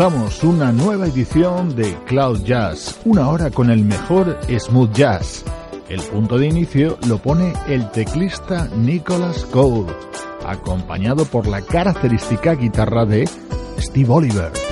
Una nueva edición de Cloud Jazz, una hora con el mejor smooth jazz. El punto de inicio lo pone el teclista Nicholas Cole, acompañado por la característica guitarra de Steve Oliver.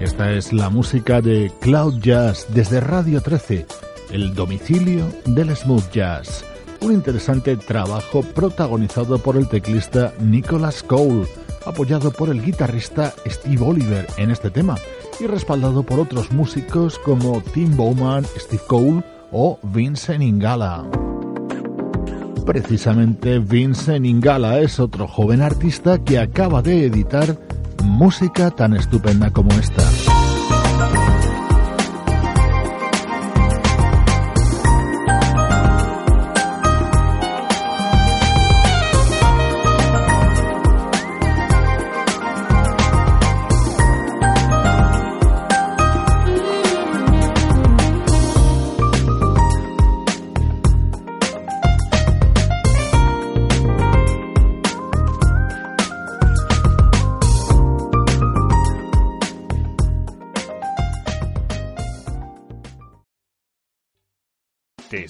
Esta es la música de Cloud Jazz desde Radio 13, el domicilio del smooth jazz. Un interesante trabajo protagonizado por el teclista Nicholas Cole, apoyado por el guitarrista Steve Oliver en este tema y respaldado por otros músicos como Tim Bowman, Steve Cole o Vincent Ingala. Precisamente Vincent Ingala es otro joven artista que acaba de editar música tan estupenda como esta.